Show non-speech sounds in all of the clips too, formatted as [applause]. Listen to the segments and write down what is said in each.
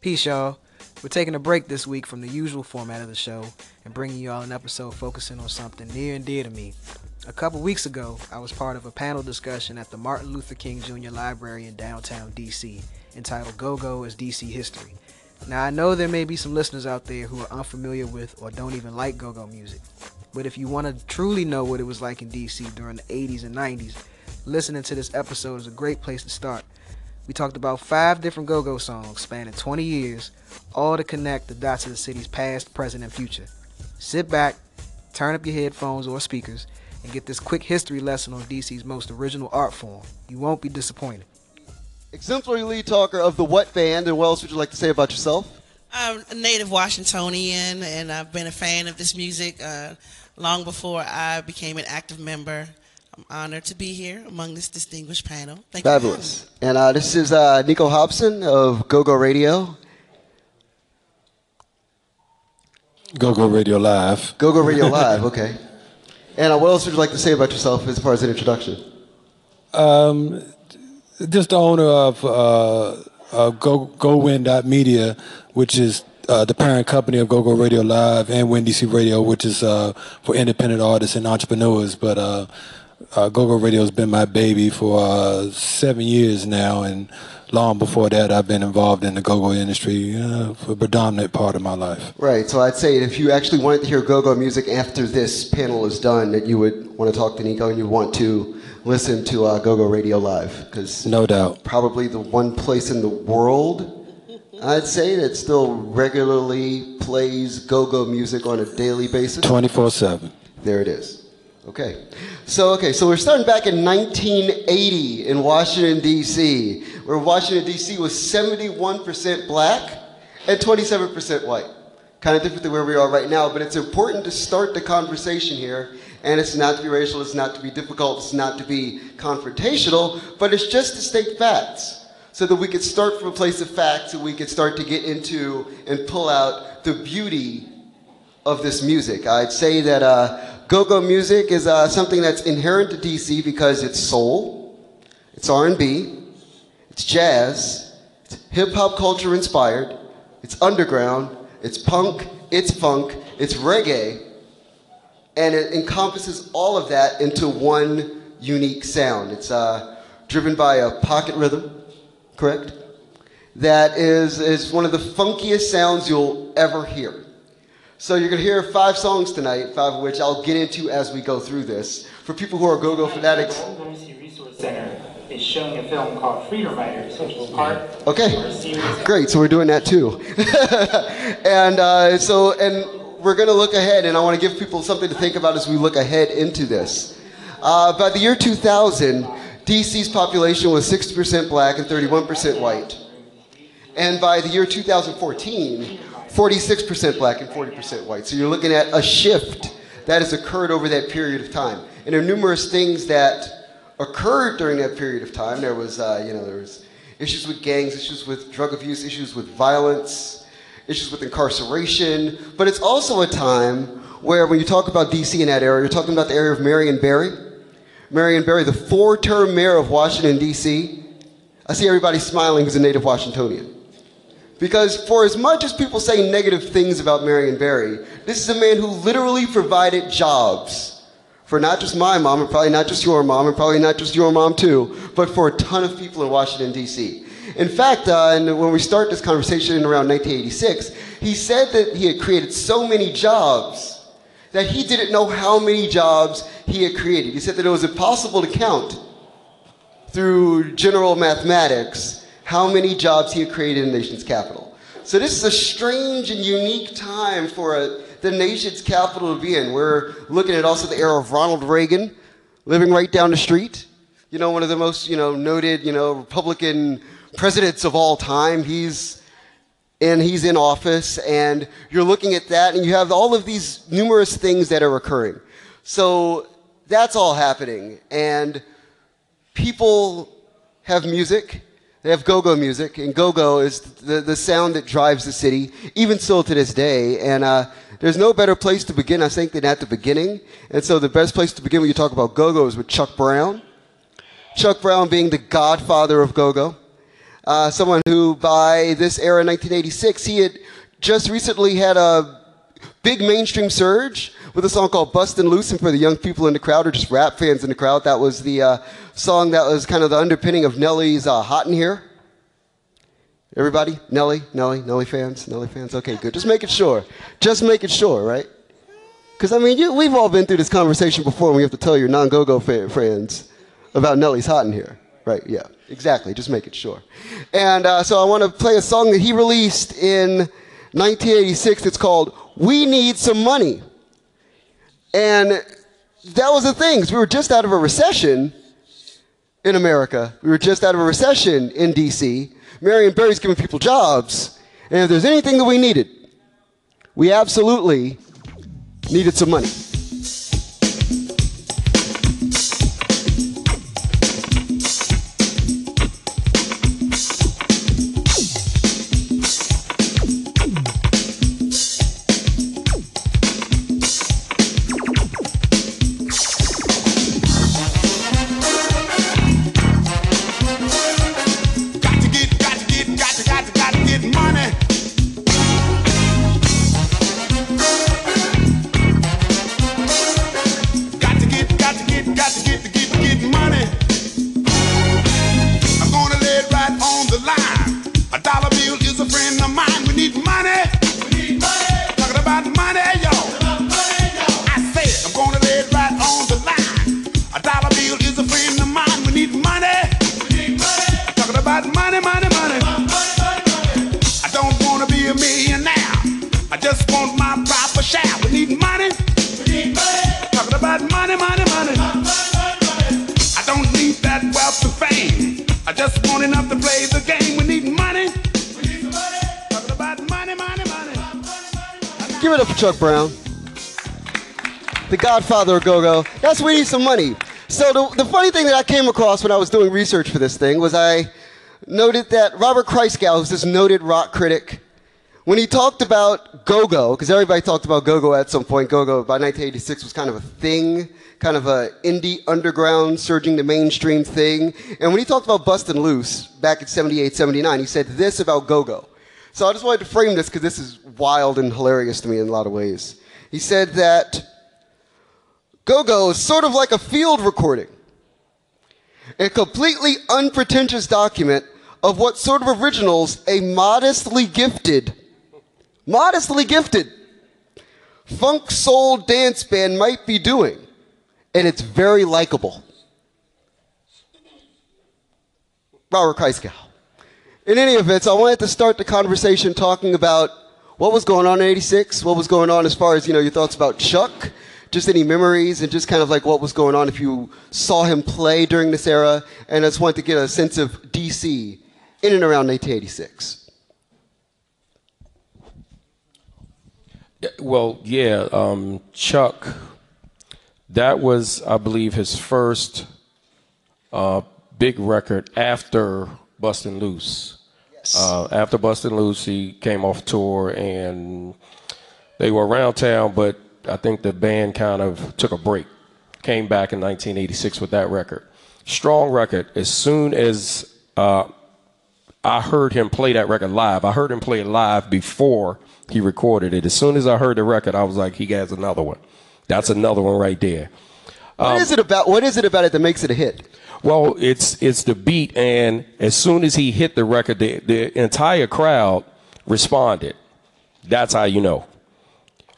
Peace, y'all. We're taking a break this week from the usual format of the show and bringing you all an episode focusing on something near and dear to me. A couple weeks ago, I was part of a panel discussion at the Martin Luther King Jr. Library in downtown DC entitled Go Go is DC History. Now, I know there may be some listeners out there who are unfamiliar with or don't even like go go music, but if you want to truly know what it was like in DC during the 80s and 90s, listening to this episode is a great place to start. We talked about five different go go songs spanning 20 years, all to connect the dots of the city's past, present, and future. Sit back, turn up your headphones or speakers, and get this quick history lesson on DC's most original art form. You won't be disappointed. Exemplary lead talker of the What Band, and what else would you like to say about yourself? I'm a native Washingtonian, and I've been a fan of this music uh, long before I became an active member. I'm honored to be here among this distinguished panel. Thank Fabulous. you. And uh, this is uh, Nico Hobson of Go Go Radio. Go Go Radio Live. Go Go Radio [laughs] Live, okay. And uh, what else would you like to say about yourself as far as an introduction? Um, just the owner of uh, uh, Go Go Win Media, which is uh, the parent company of Go Go Radio Live and Win DC Radio, which is uh, for independent artists and entrepreneurs. But uh, uh, Go Go Radio has been my baby for uh, seven years now, and long before that, I've been involved in the go go industry uh, for a predominant part of my life. Right, so I'd say if you actually wanted to hear go go music after this panel is done, that you would want to talk to Nico and you want to listen to uh, Go Go Radio Live. because No doubt. Probably the one place in the world, I'd say, that still regularly plays go go music on a daily basis. 24 7. There it is. Okay. So, okay, so we're starting back in 1980 in Washington, D.C., where Washington, D.C. was 71% black and 27% white. Kind of different than where we are right now, but it's important to start the conversation here. And it's not to be racial, it's not to be difficult, it's not to be confrontational, but it's just to state facts so that we could start from a place of facts and we could start to get into and pull out the beauty of this music. I'd say that uh, go-go music is uh, something that's inherent to DC because it's soul, it's R&B, it's jazz, it's hip-hop culture inspired, it's underground, it's punk, it's funk, it's reggae, and it encompasses all of that into one unique sound. It's uh, driven by a pocket rhythm, correct? That is, is one of the funkiest sounds you'll ever hear. So you're going to hear five songs tonight, five of which I'll get into as we go through this. For people who are go-go fanatics. The Resource Center is showing a film called Freedom Riders, which part Okay, of our series. great. So we're doing that too. [laughs] and uh, so, and we're going to look ahead, and I want to give people something to think about as we look ahead into this. Uh, by the year 2000, DC's population was 60% black and 31% white. And by the year 2014, 46% black and 40% white. So you're looking at a shift that has occurred over that period of time. And there are numerous things that occurred during that period of time. There was, uh, you know, there was issues with gangs, issues with drug abuse, issues with violence, issues with incarceration. But it's also a time where, when you talk about DC in that area, you're talking about the area of Marion Barry. Marion Barry, the four-term mayor of Washington, D.C. I see everybody smiling who's a native Washingtonian. Because for as much as people say negative things about Marion Barry, this is a man who literally provided jobs for not just my mom, and probably not just your mom, and probably not just your mom too, but for a ton of people in Washington, D.C. In fact, uh, and when we start this conversation in around 1986, he said that he had created so many jobs that he didn't know how many jobs he had created. He said that it was impossible to count through general mathematics how many jobs he had created in the nation's capital. So this is a strange and unique time for a, the nation's capital to be in. We're looking at also the era of Ronald Reagan, living right down the street. You know, one of the most you know noted you know Republican presidents of all time. He's and he's in office, and you're looking at that, and you have all of these numerous things that are occurring. So that's all happening, and people have music. They have go-go music, and go-go is the, the sound that drives the city, even still to this day. And uh, there's no better place to begin, I think, than at the beginning. And so the best place to begin when you talk about go-go is with Chuck Brown. Chuck Brown being the godfather of go-go. Uh, someone who, by this era, 1986, he had just recently had a big mainstream surge with a song called Bustin' Loose. And for the young people in the crowd or just rap fans in the crowd, that was the uh, song that was kind of the underpinning of Nelly's uh, Hot in Here. Everybody? Nelly? Nelly? Nelly fans? Nelly fans? Okay, good. Just making sure. Just making sure, right? Because, I mean, you, we've all been through this conversation before and we have to tell your non go go friends about Nelly's Hot in Here. Right, yeah, exactly. Just making sure. And uh, so I want to play a song that he released in 1986. It's called We Need Some Money. And that was the thing, we were just out of a recession in America. We were just out of a recession in DC. Marion Barry's giving people jobs. And if there's anything that we needed, we absolutely needed some money. Chuck Brown, the godfather of go go. That's we need some money. So, the, the funny thing that I came across when I was doing research for this thing was I noted that Robert Christgau, who's this noted rock critic, when he talked about go go, because everybody talked about go go at some point, go go by 1986 was kind of a thing, kind of a indie underground surging to mainstream thing. And when he talked about Bustin' Loose back in 78, 79, he said this about go go. So I just wanted to frame this because this is wild and hilarious to me in a lot of ways. He said that go go is sort of like a field recording, a completely unpretentious document of what sort of originals a modestly gifted, modestly gifted funk soul dance band might be doing. And it's very likable. Robert Christgau. In any event, so I wanted to start the conversation talking about what was going on in 86, what was going on as far as, you know, your thoughts about Chuck, just any memories and just kind of like what was going on if you saw him play during this era. And I just wanted to get a sense of DC in and around 1986. Well, yeah, um, Chuck, that was, I believe, his first uh, big record after Bustin' Loose. Uh, after Bustin' Loose, he came off tour and they were around town, but I think the band kind of took a break. Came back in 1986 with that record. Strong record. As soon as uh, I heard him play that record live. I heard him play it live before he recorded it. As soon as I heard the record, I was like, he has another one. That's another one right there. What is it about? What is it about it that makes it a hit? Well, it's it's the beat, and as soon as he hit the record, the, the entire crowd responded. That's how you know.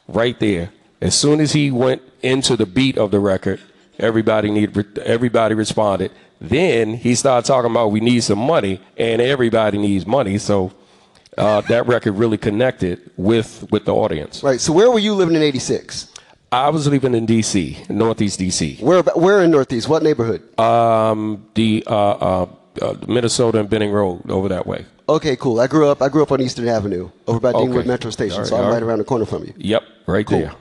Right there. As soon as he went into the beat of the record, everybody need everybody responded. Then he started talking about we need some money, and everybody needs money. So uh, that record really connected with with the audience. Right. So where were you living in '86? I was living in D.C., Northeast D.C. Where? Where in Northeast? What neighborhood? Um, the uh, uh, uh, Minnesota and Benning Road over that way. Okay, cool. I grew up. I grew up on Eastern Avenue, over by Okay. Deanwood Metro Station. Right, so I'm right right. around the corner from you. Yep, right Cool. there.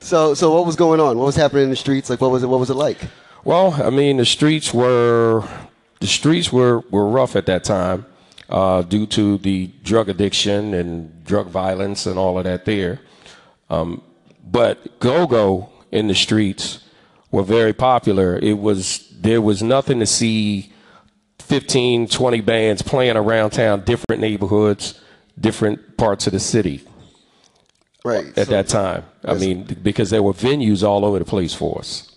So, so what was going on? What was happening in the streets? Like, what was it? What was it like? Well, I mean, the streets were the streets were, were rough at that time uh, due to the drug addiction and drug violence and all of that there. Um, but go-go in the streets were very popular. It was there was nothing to see 15, 20 bands playing around town, different neighborhoods, different parts of the city Right. at so- that time. I mean, because there were venues all over the place for us.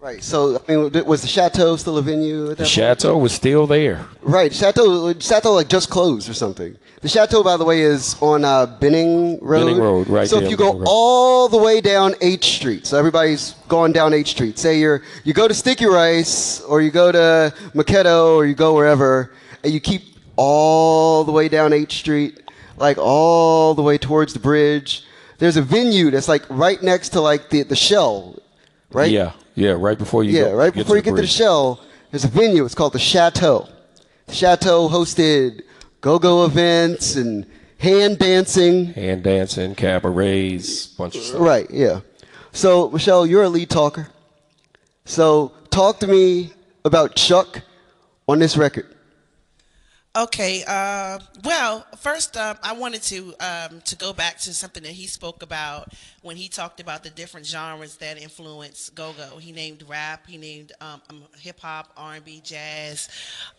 Right. So I mean, was the Chateau still a venue at that The? Chateau was still there. Right. Chateau. Chateau like just closed or something. The Chateau, by the way, is on uh, Benning Road. Benning Road, right So if you go all the way down H Street, so everybody's going down H Street. Say you're you go to Sticky Rice or you go to Maketto or you go wherever, and you keep all the way down H Street, like all the way towards the bridge. There's a venue that's like right next to like the the Shell, right? Yeah, yeah, right before you Yeah, go, right get before you get to the shell, there's a venue. It's called the Chateau. The Chateau hosted go-go events and hand dancing. Hand dancing, cabarets, bunch of stuff. Right, yeah. So, Michelle, you're a lead talker. So, talk to me about Chuck on this record. Okay. Uh, well, first, um, I wanted to um, to go back to something that he spoke about when he talked about the different genres that influence go-go. He named rap, he named um, um, hip hop, R and B, jazz,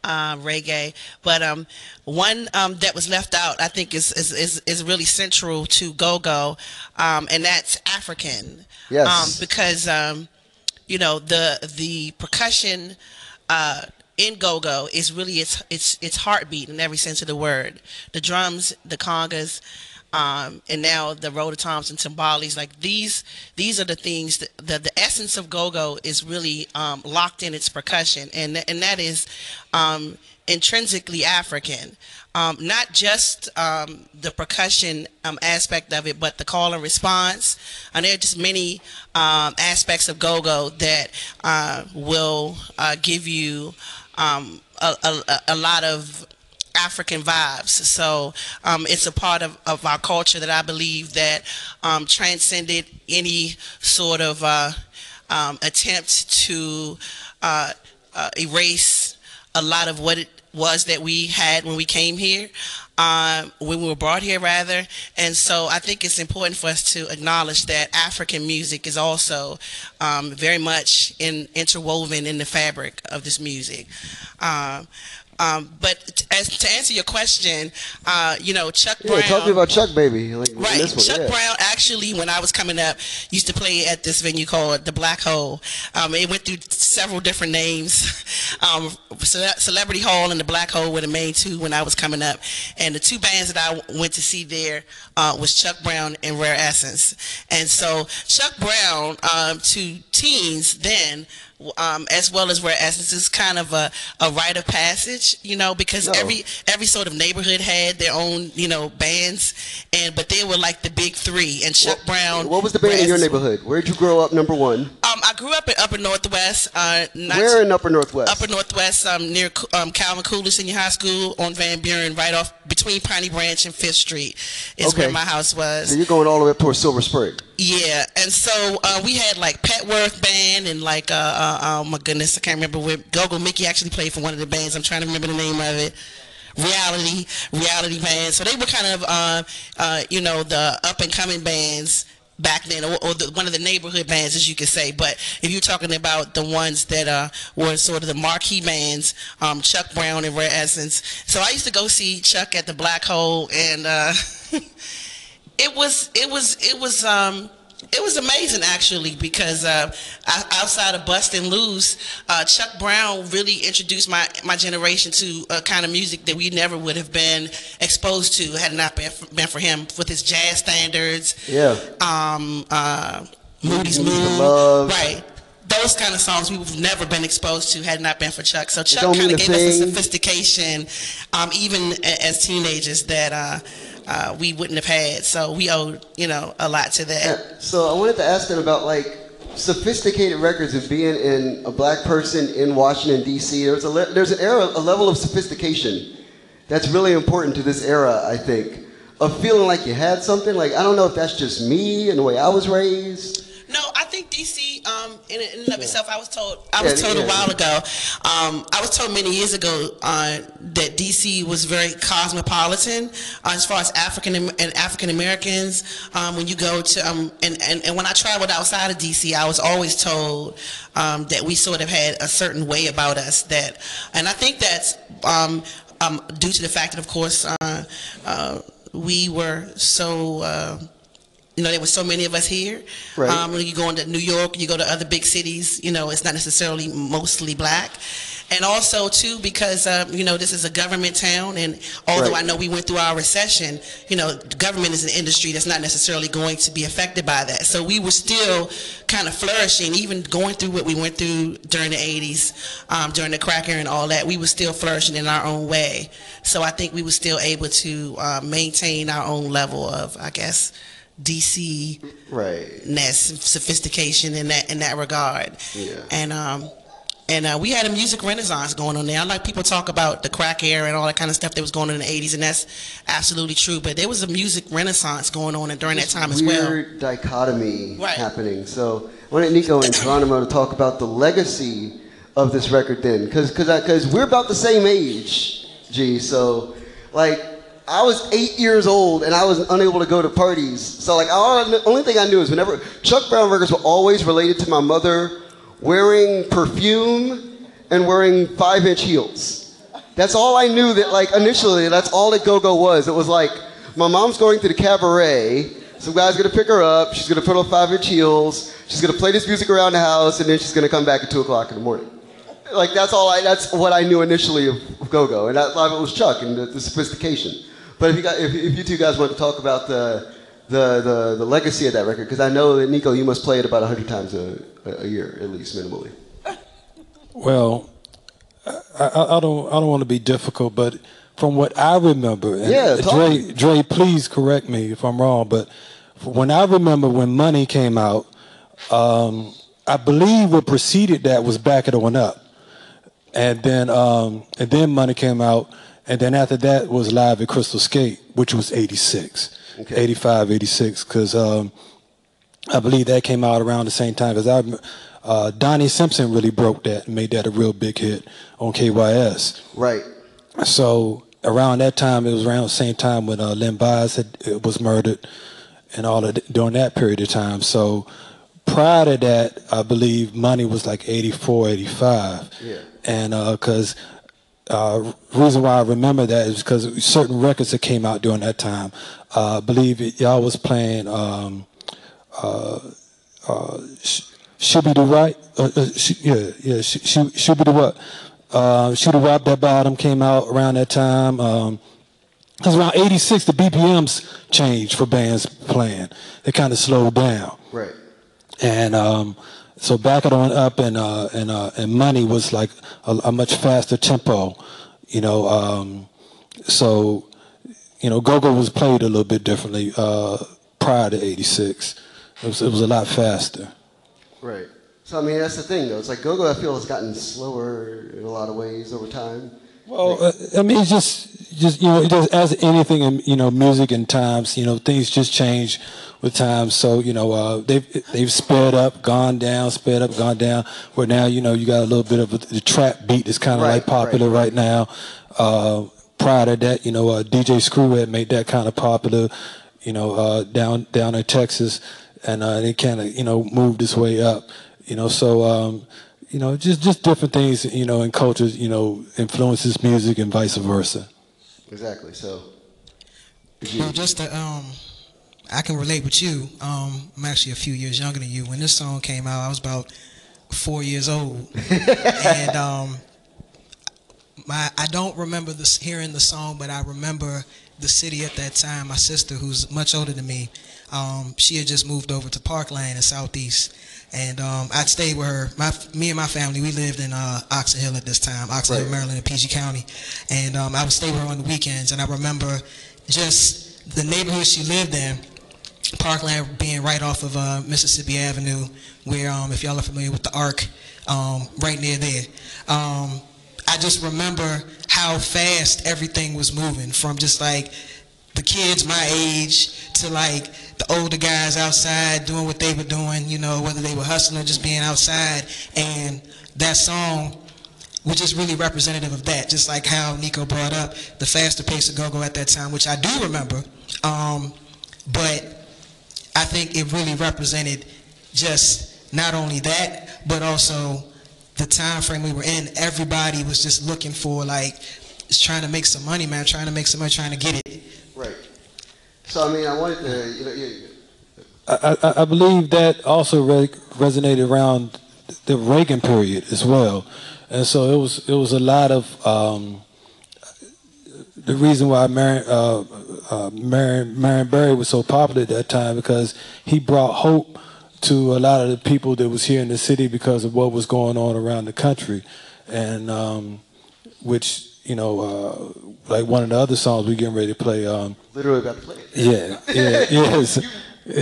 uh, reggae. But um, one um, that was left out, I think, is is, is, is really central to go-go, um, and that's African. Yes. Um, because um, you know the the percussion uh, in go-go is really its its its heartbeat in every sense of the word. The drums, the congas, um, and now the rototoms and timbales. Like these these are the things that the the essence of go-go is really um, locked in its percussion, and and that is um, intrinsically African. Um, not just um, the percussion um, aspect of it, but the call and response. And there are just many aspects of go-go that uh, will uh, give you um, a, a, a lot of African vibes. So um, it's a part of, of our culture that I believe that um, transcended any sort of uh, um, attempt to uh, uh, erase a lot of what it was that we had when we came here, um, when we were brought here, rather. And so I think it's important for us to acknowledge that African music is also um, very much in, interwoven in the fabric of this music. Um, um, but as, to answer your question, uh, you know, Chuck Yeah, Brown. talk to me about Chuck, baby. Like, Right. One, Chuck yeah. Brown actually, when I was coming up, used to play at this venue called the Black Hole. Um, it went through several different names. [laughs] Um, Celebrity Hall and the Black Hole were the main two when I was coming up. And the two bands that I went to see there uh, was Chuck Brown and Rare Essence. And so Chuck Brown um, to teens then. Um, as well as Rare Essence is kind of a, a rite of passage, you know, because No. every every sort of neighborhood had their own, you know, bands, and but they were like the big three. And Chuck Brown. What was the band in your neighborhood? Where'd you grow up, number one? Um, I grew up in Upper Northwest. Uh, Where in Upper Northwest? Upper Northwest, um, near um, Calvin Coolidge Senior High School on Van Buren, right off between Piney Branch and Fifth Street, is Okay. where my house was. So you're going all the way up towards Silver Spring. Yeah, and so uh, we had like Petworth Band and like uh, uh, oh my goodness, I can't remember where Gogo Mickey actually played for one of the bands. I'm trying to remember the name of it. Reality, reality band. So they were kind of, uh, uh, you know, the up and coming bands back then, or, or the, one of the neighborhood bands, as you could say. But if you're talking about the ones that uh, were sort of the marquee bands, um, Chuck Brown and Rare Essence. So I used to go see Chuck at the Black Hole, and uh, [laughs] it was it was it was um it was amazing actually because uh, outside of Bustin' Loose, uh, Chuck Brown really introduced my my generation to a kind of music that we never would have been exposed to had it not been for, been for him with his jazz standards. Yeah. Um, uh, Moody's Mood, right? Those kind of songs we would have never been exposed to had it not been for Chuck. So Chuck kind of gave us a sophistication, um, even a- as teenagers, that uh, uh, we wouldn't have had. So we owe, you know, a lot to that. Yeah, So I wanted to ask them about like sophisticated records of being in a black person in Washington D.C. There's a le- there's an era a level of sophistication that's really important to this era. I think of feeling like you had something. Like I don't know if that's just me and the way I was raised. No, I think DC um, in, in and of itself, I was told. I was told yeah. a while ago. Um, I was told many years ago uh, that DC was very cosmopolitan uh, as far as African and African Americans. Um, when you go to um, and, and and when I traveled outside of DC, I was always told um, that we sort of had a certain way about us. That, and I think that's um, um, due to the fact that, of course, uh, uh, we were so. Uh, you know, there were so many of us here. Right. Um, when you go into New York, you go to other big cities, you know, it's not necessarily mostly black. And also, too, because, um, you know, this is a government town, and although Right. I know we went through our recession, you know, government is an industry that's not necessarily going to be affected by that. So we were still kind of flourishing, even going through what we went through during the 80s, um, during the crack era and all that, we were still flourishing in our own way. So I think we were still able to uh, maintain our own level of, I guess, DC Right. ness, sophistication in that in that regard. Yeah. And um, and uh, we had a music renaissance going on there. I like people talk about the crack era and all that kind of stuff that was going on in the '80s, and that's absolutely true. But there was a music renaissance going on and during that time as well. Weird dichotomy Right. happening. So I wanted Nico and Geronimo to talk about the legacy of this record then, because because we're about the same age, G. So like I was eight years old and I was unable to go to parties. So like all, the only thing I knew is whenever Chuck Brown records were always related to my mother wearing perfume and wearing five inch heels. That's all I knew that like initially that's all that go-go was. It was like my mom's going to the cabaret, some guy's gonna pick her up, she's gonna put on five inch heels, she's gonna play this music around the house, and then she's gonna come back at two o'clock in the morning. Like that's all I that's what I knew initially of, of go-go. And that it was Chuck and the, the sophistication. But if you got if, if you two guys want to talk about the the, the, the legacy of that record, because I know that Nico, you must play it about hundred times a, a year at least minimally. Well, I, I, don't I don't want to be difficult, but from what I remember, and Yeah. Dre, Dre, please correct me if I'm wrong, but when I remember when Money came out, um, I believe what preceded that was Back It On Up, and then um, and then Money came out, and then after that was Live at Crystal Skate, which was '86, Okay. 85, 86, because. Um, I believe that came out around the same time because I, uh, Donnie Simpson really broke that and made that a real big hit on KYS. Right. So around that time, it was around the same time when uh, Len Bias had, uh, was murdered, and all of during that period of time. So prior to that, I believe Money was like 84, 85. Yeah. And because uh, reason why I remember that is because certain records that came out during that time. Uh, I believe y'all was playing. Um, uh, uh, should be the right, uh, uh, sh- yeah, yeah, sh- sh- should be the what? Uh, should have robbed that bottom came out around that time. Um, it was around '86. The BPMs changed for bands playing. They kind of slowed down, Right. and um, so back it on up and uh, and uh, and money was like a, a much faster tempo, you know. Um, so you know, go-go was played a little bit differently uh, prior to '86. It was, it was a lot faster. Right. So I mean, that's the thing, though. It's like go-go. I feel has gotten slower in a lot of ways over time. Well, uh, I mean, it's just, just you know, just as anything in you know, music and times, you know, things just change with time. So you know, uh, they've they've sped up, gone down, sped up, gone down. Where now, you know, you got a little bit of a, the trap beat that's kind of Right, like popular right, right, now. Uh, prior to that, you know, uh, DJ Screw had made that kind of popular, you know, uh, down down in Texas, and uh, they kind of you know moved its way up. You know, so. Um, you know, just just different things, you know, in cultures, you know, influences music and vice versa. Exactly. So. Well, just to, um, I can relate with you. Um, I'm actually a few years younger than you. When this song came out, I was about four years old, [laughs] and um, my I don't remember this hearing the song, but I remember the city at that time. My sister, who's much older than me, um, she had just moved over to Parkland in Southeast, and um, I'd stayed with her. My me and my family, we lived in uh, Oxon Hill at this time, Oxon Hill, Right. Maryland, in PG County, and um, I would stay with her on the weekends. And I remember just the neighborhood she lived in. Parkland being right off of uh, Mississippi Avenue, where um, if y'all are familiar with the Arc, um, right near there. Um, I just remember how fast everything was moving from just like the kids my age to like the older guys outside doing what they were doing, you know, whether they were hustling or just being outside. And that song was just really representative of that, just like how Nico brought up the faster pace of go-go at that time, which I do remember. Um, but I think it really represented just not only that, but also the time frame we were in. Everybody was just looking for like, trying to make some money, man, trying to make some money, trying to get it. So I mean, I wanted to, you know, I, I, I believe that also re- resonated around the Reagan period as well, and so it was it was a lot of um, the reason why Marion, uh, uh, Marion, Marion Barry was so popular at that time because he brought hope to a lot of the people that was here in the city because of what was going on around the country, and um, which you know, uh, like one of the other songs we're getting ready to play. Um, literally about to play it. yeah, yeah, [laughs] yes.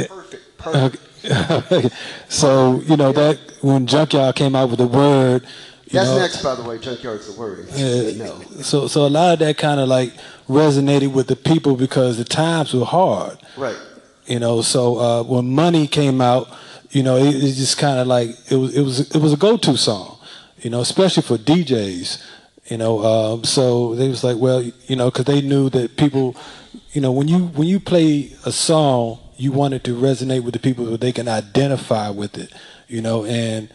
Perfect. Perfect. Okay. [laughs] so you know that when Junkyard came out with the word, you That's know, next, by the way. Junkyard's the word. yeah, No. So so a lot of that kind of like resonated with the people because the times were hard. Right. You know, so uh, when Money came out, you know, it, it just kind of like it was it was it was a go-to song. You know, especially for DJs. You know, um, so they was like, well, you know, because they knew that people, you know, when you when you play a song, you want it to resonate with the people so they can identify with it. You know, and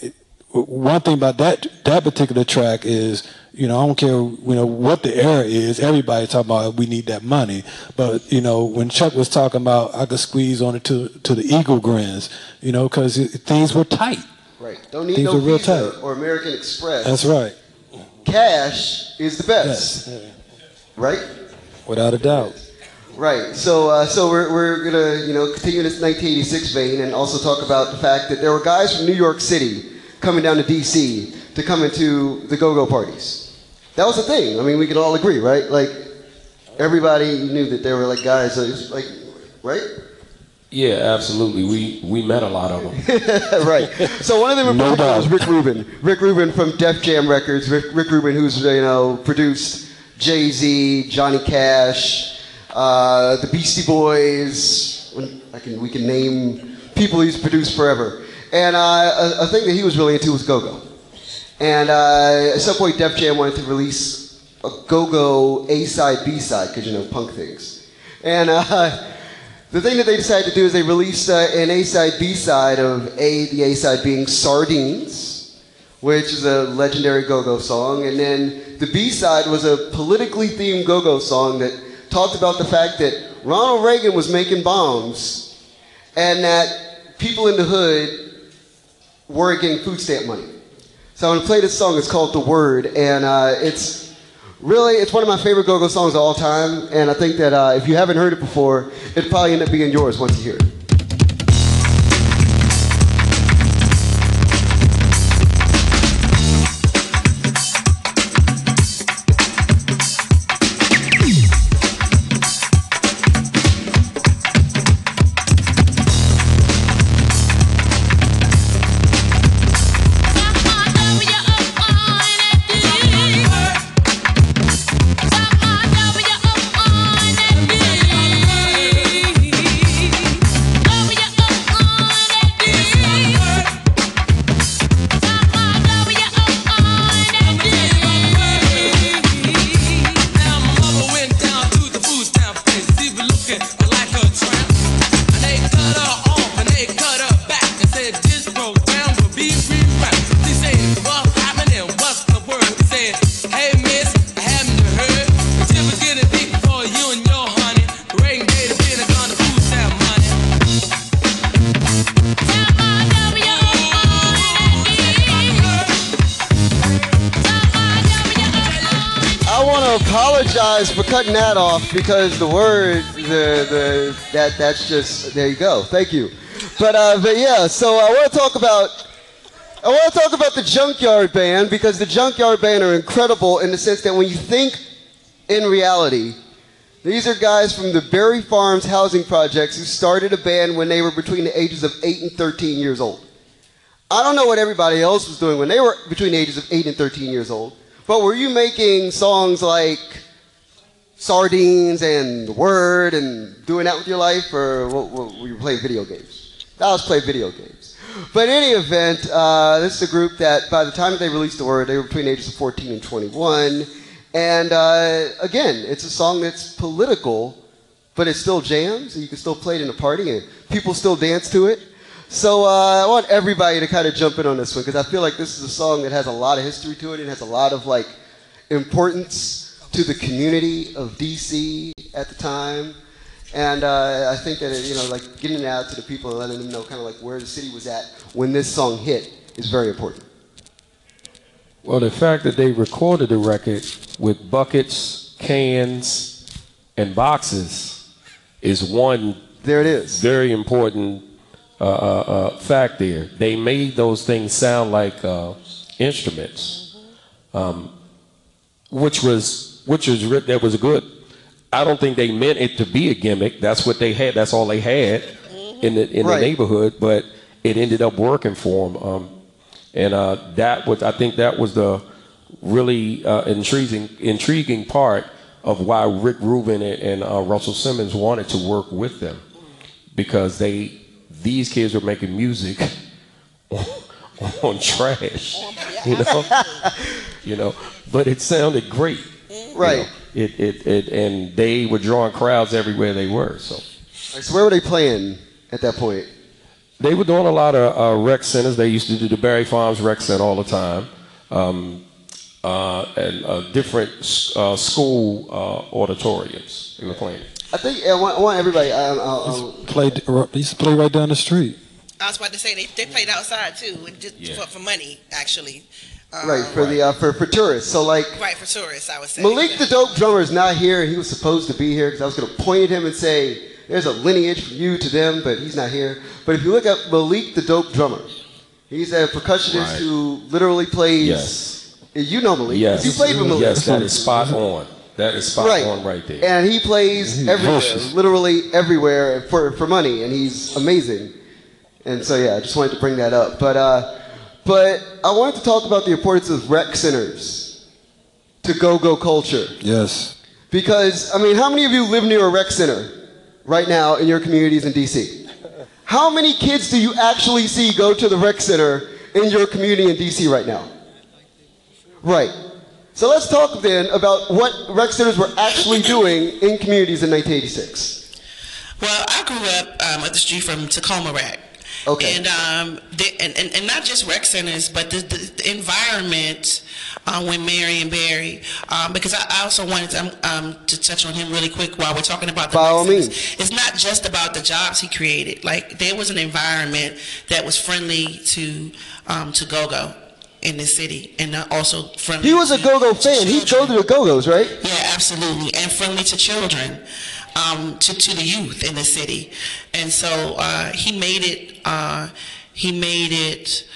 it, one thing about that that particular track is, you know, I don't care, you know, what the era is. Everybody talking about we need that money, but you know, when Chuck was talking about I could squeeze on it to to the eagle grins, you know, because things were tight. Right. Don't need Things no Visa tight. or American Express. That's right. Cash is the best. Yes, Right. without a doubt. Right. So, uh, so we're, we're gonna, you know, continue this 1986 vein and also talk about the fact that there were guys from New York City coming down to D.C. to come into the go-go parties. That was a thing. I mean, we could all agree, right? Like, everybody knew that there were like guys, like, right? Yeah, absolutely. We we met a lot of them. [laughs] right. So one of them in No was. Rick Rubin. Rick Rubin from Def Jam Records. Rick, Rick Rubin, who's you know produced Jay Z, Johnny Cash, uh, the Beastie Boys. I can we can name people he's produced forever. And uh, a, a thing that he was really into was go-go. And uh, at some point, Def Jam wanted to release a go-go A-side, B-side, because you know punk things. And uh, the thing that they decided to do is they released uh, an A-side, B-side of A, the A-side being Sardines, which is a legendary go-go song, and then the B-side was a politically themed go-go song that talked about the fact that Ronald Reagan was making bombs, and that people in the hood weren't getting food stamp money. So I'm gonna play this song. It's called "The Word," and uh, it's really it's one of my favorite go-go songs of all time. And I think that uh, if you haven't heard it before, it'd probably end up being yours once you hear it. Cutting that off because the word, the the that that's just there you go. Thank you. But uh, but yeah, so I want to talk about I want to talk about the Junkyard Band because the Junkyard Band are incredible in the sense that when you think in reality, these are guys from the Barry Farms housing projects who started a band when they were between the ages of 8 and 13 years old. I don't know what everybody else was doing when they were between the ages of 8 and 13 years old, but were you making songs like sardines and the word and doing that with your life, or what, what, were you playing video games? I was playing video games. But in any event, uh, this is a group that by the time they released the word, they were between ages of 14 and 21. And uh, again, it's a song that's political, but it still jams. You can still play it in a party, and people still dance to it. So uh, I want everybody to kind of jump in on this one because I feel like this is a song that has a lot of history to it and has a lot of like importance to the community of DC at the time. And uh, I think that it, you know, like getting it out to the people and letting them know kind of like where the city was at when this song hit is very important. Well, the fact that they recorded the record with buckets, cans, and boxes is one. There it is. Very important uh, uh, uh, fact there. They made those things sound like uh, instruments, um, which was which was that was good. I don't think they meant it to be a gimmick. That's what they had. That's all they had in the in Right. the neighborhood. But it ended up working for them. Um, and uh, that was I think that was the really uh, intriguing intriguing part of why Rick Rubin and, and uh, Russell Simmons wanted to work with them because they these kids were making music [laughs] on, on trash, you know, [laughs] you know, but it sounded great, you Right. know. It, it it and they were drawing crowds everywhere they were. So All right, so where were they playing at that point? they were doing a lot of uh, rec centers. They used to do the Barry Farms Rec Center all the time, um, uh, and uh, different uh, school uh, auditoriums. They were playing. I think I want, I want everybody. Um, uh, um, Played, he used to play right down the street. I was about to say they, they played outside too, and just for, for money actually. Um, right for the uh, for for tourists. So like Right for tourists, I would say. Malik the dope drummer is not here. He was supposed to be here because I was going to point at him and say, "There's a lineage from you to them," but he's not here. But if you look at Malik the dope drummer, he's a percussionist Right. who literally plays. Yes. You know Malik. Yes. You played with Malik. Yes, that is spot on. That is spot Right. on right there. And he plays everywhere, literally everywhere for, for money, and he's amazing. And so yeah, I just wanted to bring that up. But uh, but I wanted to talk about the importance of rec centers to go-go culture. Yes. Because I mean, how many of you live near a rec center right now in your communities in DC? How many kids do you actually see go to the rec center in your community in DC right now? Right. So let's talk then about what rec centers were actually doing in communities in 1986. Well, I grew up um, up the street from Tacoma Rec. Okay. And, um, the, and, and, and not just rec centers, but the, the, the environment uh, when Marion Barry, um, because I, I also wanted to, um, um, to touch on him really quick while we're talking about the By rec all means. It's not just about the jobs he created. Like there was an environment that was friendly to um, to go-go in the city, and uh, also friendly. He was a go-go fan. He go to the go-go's, right? Yeah, absolutely, and friendly to children, um, to to the youth in the city, and so uh, he made it. Uh, he made it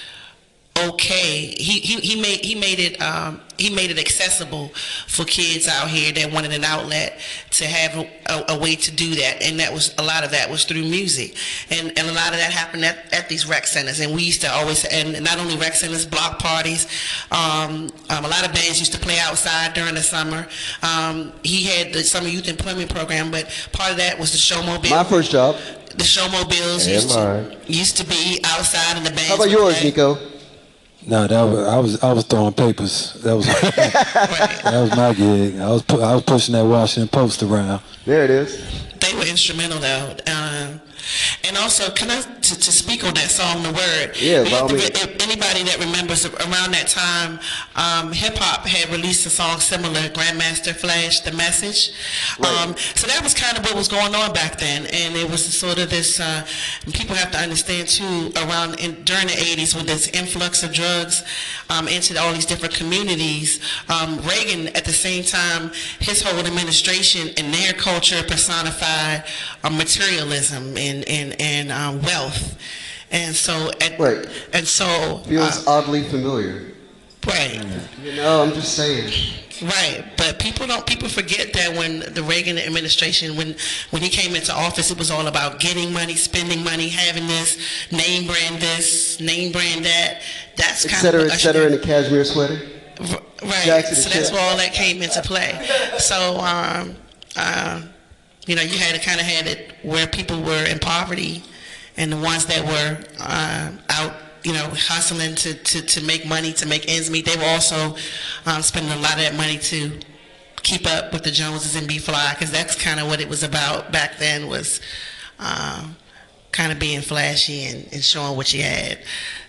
okay. He, he, he made he made it um, he made it accessible for kids out here that wanted an outlet to have a, a, a way to do that, and that was a lot of that was through music, and and a lot of that happened at, at these rec centers, and we used to always and not only rec centers, block parties. Um, um, a lot of bands used to play outside during the summer. Um, he had the summer youth employment program, but part of that was the showmobile. My first job. the showmobiles used to, used to be outside in the bands. How about yours. Nico? No, that was I was I was throwing papers. That was [laughs] that was my gig. I was pu- I was pushing that Washington Post around. There it is. they were instrumental though. Um, and also, can I to, to speak on that song, "The Word"? Yeah, by all re- means. if anybody that remembers around that time, um, hip hop had released a song similar, Grandmaster Flash, "The Message." Um, so that was kind of what was going on back then, and it was sort of this. Uh, people have to understand too, around in, during the '80s, with this influx of drugs um, into all these different communities, um, Reagan at the same time, his whole administration and their culture personified uh, materialism and and and uh, wealth, and so at, Right. and so Feels uh, oddly familiar. right. You know, I'm just saying. Right, but people don't. People forget that when the Reagan administration, when when he came into office, it was all about getting money, spending money, having this name brand, this name brand that. That's Et kind cetera, of et cetera, in a cashmere sweater. right. Jackson So that's where all that came into play. So um, uh, you know, you had kind of had it where people were in poverty, and the ones that were uh, out, you know, hustling to, to, to make money to make ends meet. They were also um, spending a lot of that money to keep up with the Joneses and be fly, because that's kind of what it was about back then. Was um, kind of being flashy and, and showing what you had.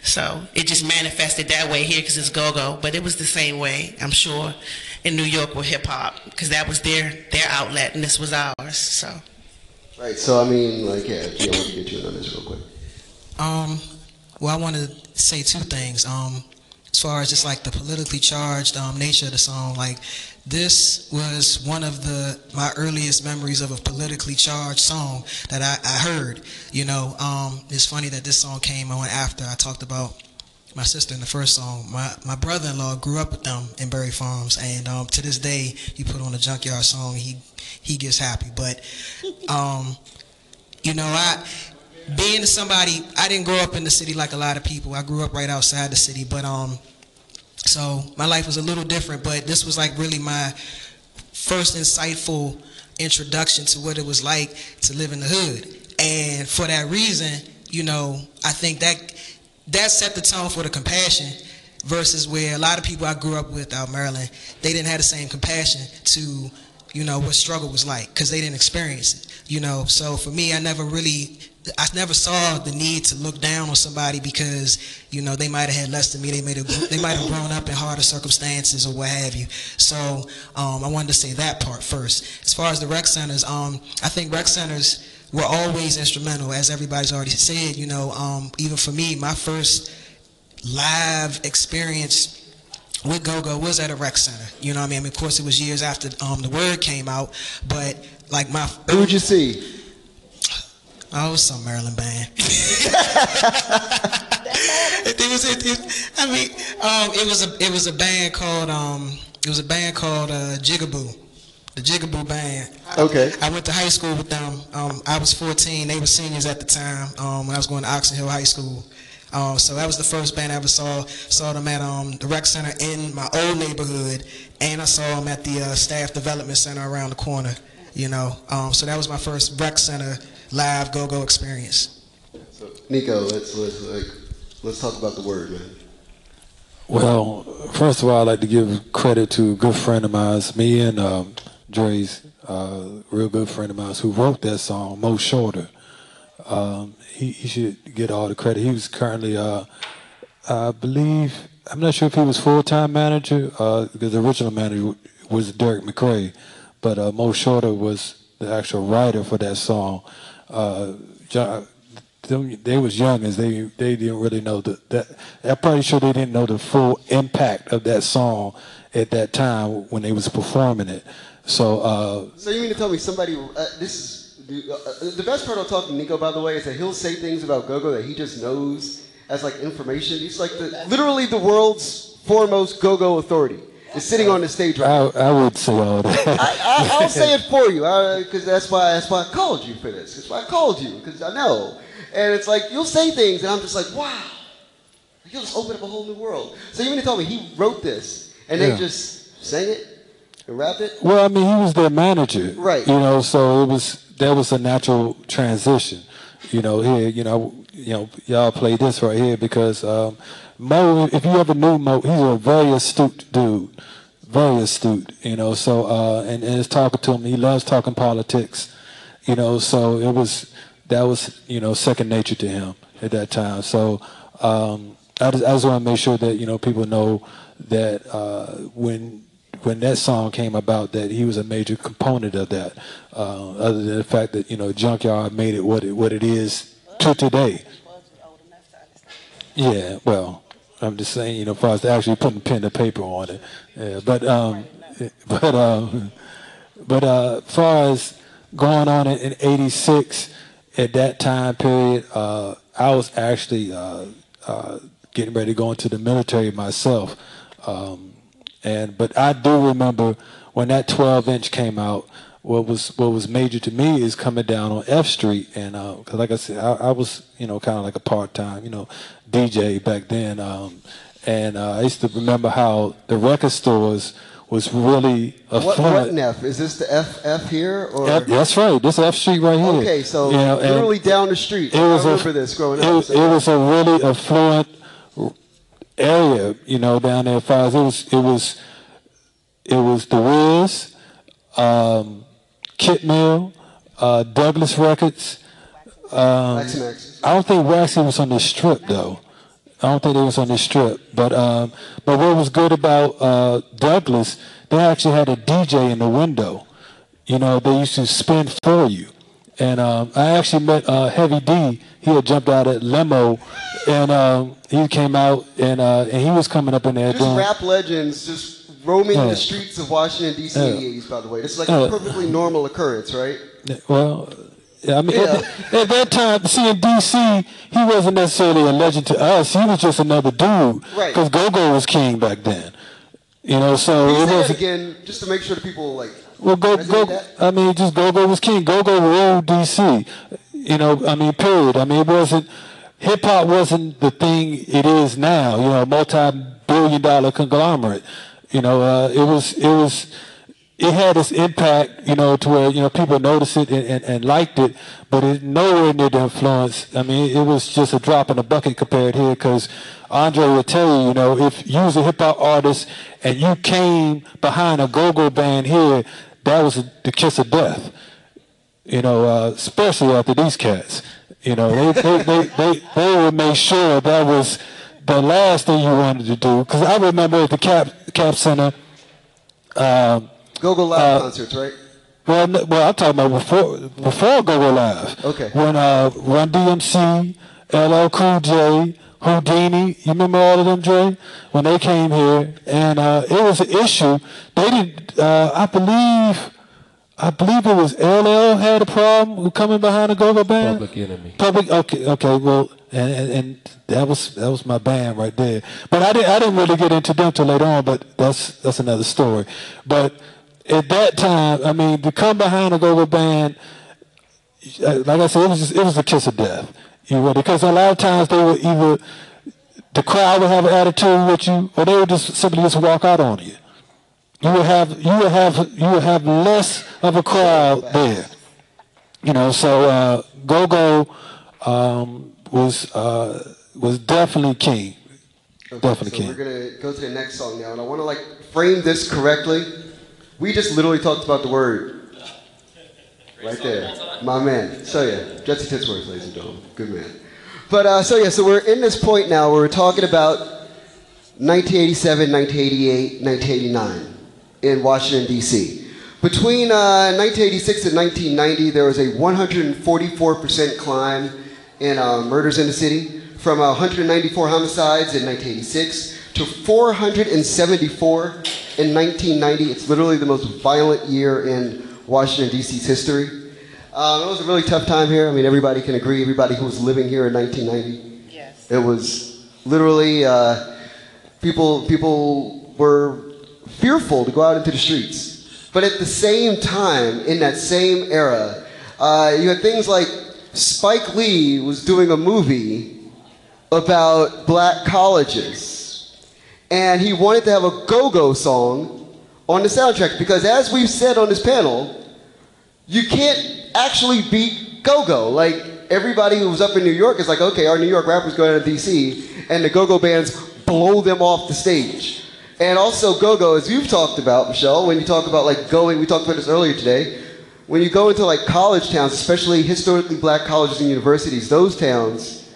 So it just manifested that way here because it's go-go, but it was the same way, I'm sure, in New York with hip hop because that was their their outlet and this was ours. So Right. So I mean, like, yeah, G, I want to get you in on this real quick. Um, well, I want to say two things. Um, as far as just like the politically charged um, nature of the song, like this was one of the my earliest memories of a politically charged song that I, I heard. You know, um, it's funny that this song came on after I talked about my sister in the first song. My my brother-in-law grew up with them in Barry Farms, and um, to this day, you put on a Junkyard song, he he gets happy. But [laughs] um, you know, I being somebody I didn't grow up in the city like a lot of people. I grew up right outside the city, but um, so my life was a little different. But this was like really my first insightful introduction to what it was like to live in the hood, and for that reason, you know, I think that that set the tone for the compassion versus where a lot of people I grew up with out Maryland, they didn't have the same compassion to, you know, what struggle was like because they didn't experience it, you know. So for me, I never really, I never saw the need to look down on somebody because, you know, they might have had less than me. They might have, they might have grown up in harder circumstances or what have you. So um, I wanted to say that part first. As far as the rec centers, um, I think rec centers were always instrumental, as everybody's already said. You know, um, even for me, my first live experience with Go-Go was at a rec center. You know what I mean? I mean, of course, it was years after um, the word came out, but like my Who would you see? Oh, it was some Maryland band. [laughs] it was. It, it, I mean, um, it was a. It was a band called. Um, it was a band called uh, Jigaboo. The Jigaboo band. Okay. I went to high school with them. Um, I was 14. They were seniors at the time. Um, when I was going to Oxon Hill High School. Um, so that was the first band I ever saw. Saw them at um, the rec center in my old neighborhood, and I saw them at the uh, staff development center around the corner. You know, um, so that was my first rec center live go-go experience. So, Nico, let's let's like let's talk about the word, man. Well, first of all, I'd like to give credit to a good friend of mine, me and um, Dre's uh, real good friend of mine who wrote that song, Mo Shorter. Um, he, he should get all the credit. He was currently, uh, I believe, I'm not sure if he was full-time manager, uh, the original manager was Derek McCrae, but uh, Mo Shorter was the actual writer for that song. Uh, they was young as they they didn't really know the, that. I'm pretty sure they didn't know the full impact of that song at that time when they was performing it. So uh, So you mean to tell me somebody? Uh, this is the, uh, the best part of talking to Nico, by the way, is that he'll say things about Go-Go that he just knows as like information. He's like the, literally the world's foremost Go-Go authority. Is sitting on the stage right now. I, I would say all that. I, I, I'll [laughs] say it for you, because that's why that's why I called you for this. That's why I called you, because I know. And it's like you'll say things, and I'm just like, wow. You'll just open up a whole new world. So you mean to tell me he wrote this, and Yeah. they just sang it and it? Well, I mean, he was their manager, Right. You know, so it was that was a natural transition. You know, here, you know, you know, y'all play this right here because um, Mo. If you ever knew Mo, he's a very astute dude, very astute. You know, so uh, and, and it's talking to him. He loves talking politics. You know, so it was that was you know second nature to him at that time. So um, I just, I just want to make sure that you know people know that uh, when when that song came about, that he was a major component of that. Uh, other than the fact that you know Junkyard made it what it what it is to today. Yeah, well, I'm just saying, you know, far as actually putting pen to paper on it. Yeah, but um, [laughs] but um, but uh, as far as going on in, in '86, at that time period, uh, I was actually uh, uh, getting ready to go into the military myself. Um, and but I do remember when that 12 inch came out. What was what was major to me is coming down on F Street, and because like I said, I, I was you know kind of like a part time you know DJ back then, um, and uh, I used to remember how the record stores was really What, affluent. what Neff? Is this the F F here? Or? F- that's right. This F Street right here. Okay, so You know, literally down the street. It was I a- remember this growing it, up. was- it was a really affluent area, you know, down there. As far as it was, it was, it was the Wiz, um, Kemp Mill, uh, Douglas Records. Um, I don't think Waxy was on the strip though. I don't think they was on the strip. But um, but what was good about uh, Douglas, they actually had a DJ in the window. You know, they used to spin for you. And um, I actually met uh, Heavy D. He had jumped out at limo, and um, he came out and uh, and he was coming up in there Just doing. rap legends just roaming Yeah. the streets of Washington, D.C. in the 80s, by the way. This is like a perfectly normal occurrence, right? Well, yeah, I mean, Yeah. At, at that time, see, in DC, he wasn't necessarily a legend to us. He was just another dude. Right. Because Go-Go was king back then. You know, so it was. again, just to make sure the people, like, Well, go go. I mean, just Go-Go was king. Go-Go ruled DC. You know, I mean, period. I mean, it wasn't. Hip hop wasn't the thing it is now. You know, multi-billion-dollar conglomerate. You know, uh, it was. It was. It had its impact, you know, to where you know people noticed it and, and, and liked it, but it nowhere near the influence. I mean, it was just a drop in the bucket compared here. Because Andre would tell you, you know, if you was a hip hop artist and you came behind a go-go band here, that was the kiss of death. You know, uh, especially after these cats. You know, they they, they, they, they would make sure that was the last thing you wanted to do. Because I remember at the Cap Cap Center. Um, Go-Go Live Uh, concerts, right? well, well, I'm talking about before before Go Go Live. Okay. When uh, Run DMC, LL Cool J, Whodini, you remember all of them, Dre? When they came here, and uh, it was an issue. They didn't. Uh, I believe. I believe it was LL had a problem with coming behind a go-go band. Public Enemy. Public. Okay. Okay. Well, and, and, and that was that was my band right there. But I didn't I didn't really get into them till later on. But that's that's another story. But at that time, I mean, to come behind a go-go band, uh, like I said, it was just, it was the kiss of death. You know, because a lot of times they would either the crowd would have an attitude with you, or they would just simply just walk out on you. You will have you would have you would have less of a crowd there. You know, so uh, Go Go um, was uh, was definitely king. Definitely so king. we're gonna go to the next song now, and I want to like frame this correctly. We just literally talked about the word right there, my man. So yeah, Jesse Titsworth, ladies and gentlemen, good man. But uh, so yeah, so we're in this point now where we're talking about 1987, 1988, 1989 in Washington D.C. Between uh, 1986 and 1990, there was a 144% climb in uh, murders in the city, from uh, 194 homicides in 1986 to 474 in 1990. It's literally the most violent year in Washington, D.C.'s history. Um, it was a really tough time here. I mean, everybody can agree, everybody who was living here in 1990. Yes. It was literally, uh, people, people were fearful to go out into the streets. But at the same time, in that same era, uh, you had things like Spike Lee was doing a movie about black colleges. And he wanted to have a go-go song on the soundtrack because as we've said on this panel, you can't actually beat go-go. Like everybody who was up in New York is like, okay, our New York rappers go to DC and the go-go bands blow them off the stage. And also go-go, as you've talked about, Michelle, when you talk about like going, we talked about this earlier today, when you go into like college towns, especially historically black colleges and universities, those towns,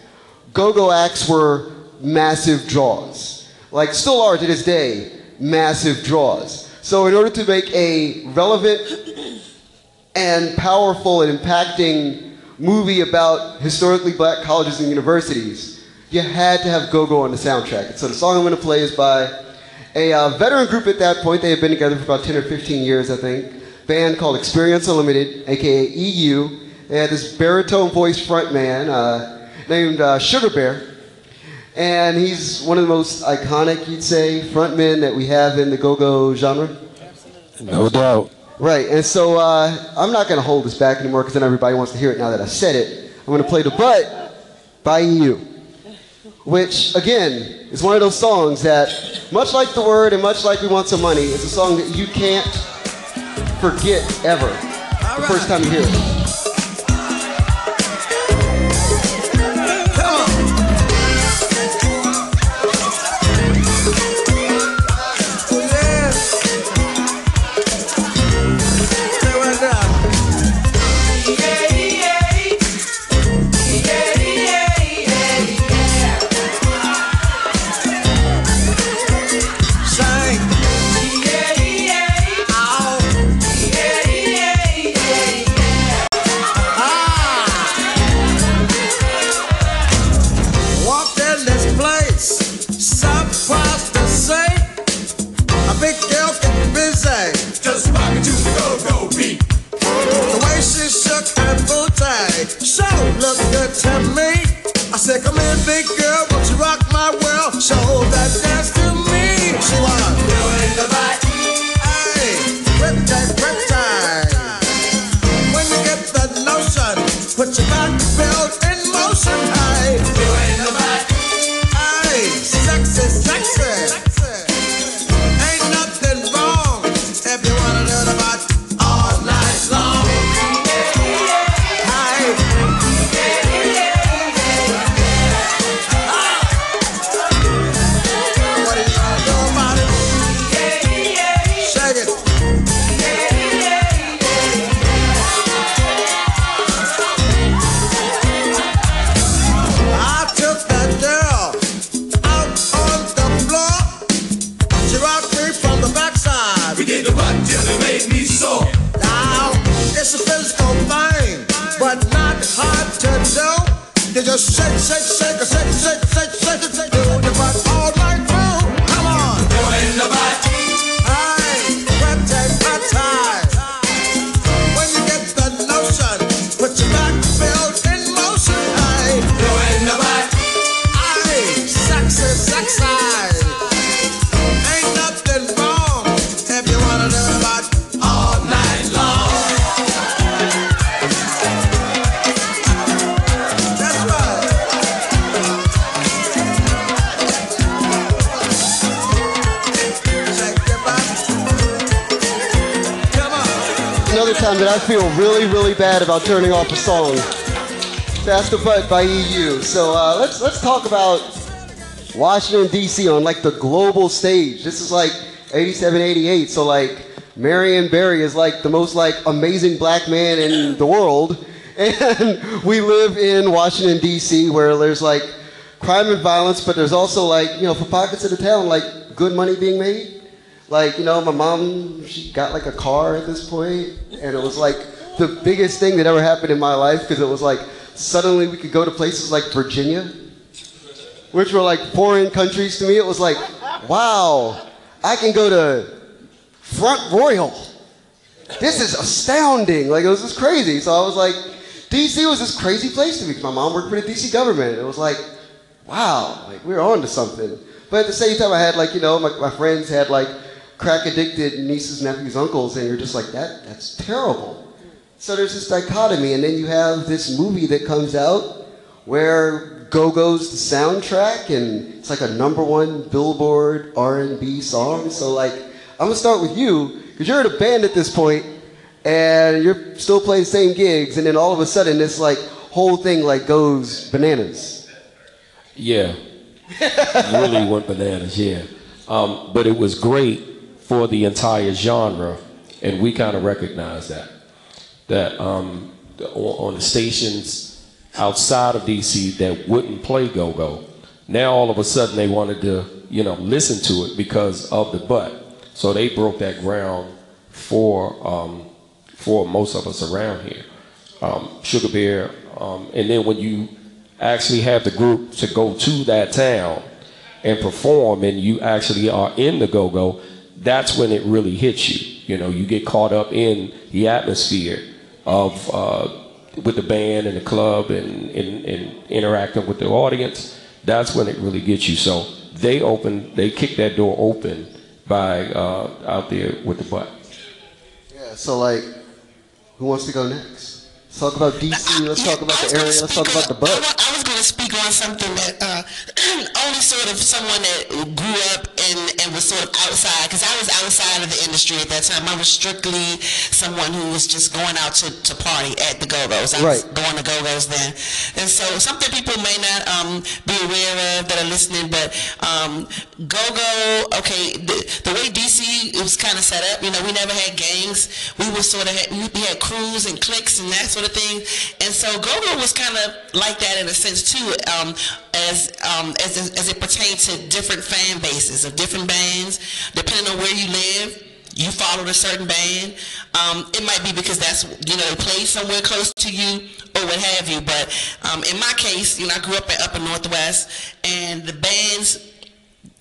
go-go acts were massive draws. Like still are to this day, massive draws. So in order to make a relevant and powerful and impacting movie about historically black colleges and universities, you had to have Go-Go on the soundtrack. So the song I'm going to play is by a uh, veteran group at that point. They had been together for about 10 or 15 years, I think. Band called Experience Unlimited, aka EU. They had this baritone voice frontman uh, named uh, Sugar Bear. And he's one of the most iconic, you'd say, frontmen that we have in the go-go genre. No doubt. Right, and so uh, I'm not going to hold this back anymore because then everybody wants to hear it now that I said it. I'm going to play the butt by EU. Which again is one of those songs that, much like the word and much like We Want Some Money, is a song that you can't forget ever. The first time you hear it. That I feel really, really bad about turning off a song. Faster Butt by EU. So uh, let's let's talk about Washington D.C. on like the global stage. This is like 87, 88. So like Marion Barry is like the most like amazing black man in the world, [laughs] and we live in Washington D.C. where there's like crime and violence, but there's also like you know for pockets of the town like good money being made. Like, you know, my mom, she got like a car at this point, and it was like the biggest thing that ever happened in my life because it was like suddenly we could go to places like Virginia, which were like foreign countries to me. It was like, wow, I can go to Front Royal. This is astounding. Like, it was just crazy. So I was like, DC was this crazy place to me because my mom worked for the DC government. It was like, wow, like we were on to something. But at the same time, I had like, you know, my, my friends had like crack addicted nieces, nephews, uncles, and you're just like, that, that's terrible. So there's this dichotomy, and then you have this movie that comes out where Go Go's the soundtrack, and it's like a number one Billboard R&B song. So like, I'm gonna start with you because you're in a band at this point, and you're still playing the same gigs, and then all of a sudden this like whole thing like goes bananas. Yeah, [laughs] really went bananas. Yeah, um, but it was great for the entire genre, and we kind of recognize that. That um, on the stations outside of DC that wouldn't play go go, now all of a sudden they wanted to you know listen to it because of the butt. So they broke that ground for um, for most of us around here. Um, Sugar Bear, um, and then when you actually have the group to go to that town and perform, and you actually are in the go go, that's when it really hits you. You know, you get caught up in the atmosphere of uh, with the band and the club and, and, and interacting with the audience. That's when it really gets you. So they open, they kick that door open by uh, out there with the butt. Yeah. So like, who wants to go next? Talk about DC. Let's talk about the area. Let's talk about the butt. I was going to speak on something that uh, [clears throat] only sort of someone that grew up and, and was sort of outside, because I was outside of the industry at that time. I was strictly someone who was just going out to, to party at the Go-Go's. I was Right. going to Go-Go's then. And so something people may not um, be aware of that are listening, but um, Go-Go, okay, the, the way DC it was kind of set up, you know, we never had gangs. We were sort of, had, we had crews and cliques and that sort of thing. And so Go-Go was kind of like that in a sense too, um, as, um, as, as it pertains to different fan bases of different bands, depending on where you live you followed a certain band. Um, it might be because that's you know they play somewhere close to you or what have you. But um, in my case, you know, I grew up in upper northwest, and the bands.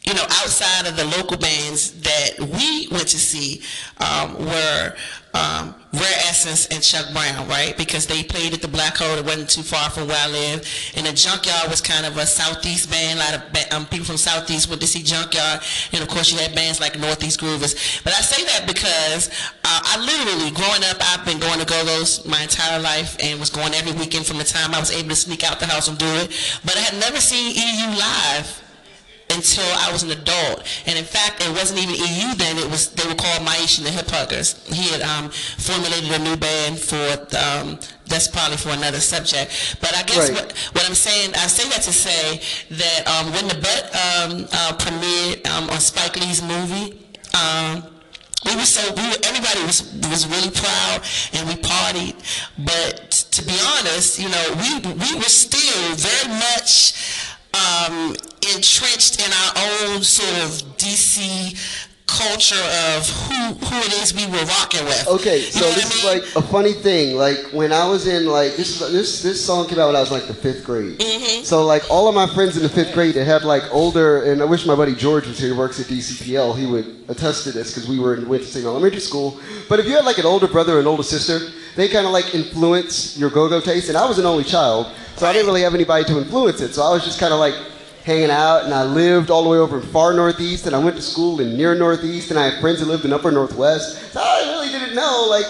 You know, outside of the local bands that we went to see um, were um, Rare Essence and Chuck Brown, right? Because they played at the Black Hole. It wasn't too far from where I live. And the Junkyard was kind of a southeast band. A lot of um, people from southeast went to see Junkyard. And of course, you had bands like Northeast Groovers. But I say that because uh, I literally, growing up, I've been going to go-go's my entire life and was going every weekend from the time I was able to sneak out the house and do it. But I had never seen EU live until I was an adult. And in fact, it wasn't even EU then. It was they were called Maish and the Hip Huggers. He had um, formulated a new band for um, that's probably for another subject. But I guess Right. what, what I'm saying, I say that to say that um, when the Butt um, uh, premiered um, on Spike Lee's movie. Um, we were so we were, everybody was was really proud and we partied but to be honest you know we we were still very much um, entrenched in our own sort of DC culture of who who it is we were rocking with Okay, You so know what I this is like a funny thing. Like when I was in like this this this song came out when I was like the fifth grade. Mm-hmm. So like all of my friends in the fifth grade that had like older, and I wish my buddy George was here. He works at DCPL. He would attest to this because we were in went to same elementary school. But if you had like an older brother or an older sister, they kind of like influence your go-go taste. And I was an only child, so I didn't really have anybody to influence it. So I was just kind of like hanging out, and I lived all the way over in far northeast, and I went to school in near northeast, and I had friends that lived in upper northwest. So I really didn't know, like,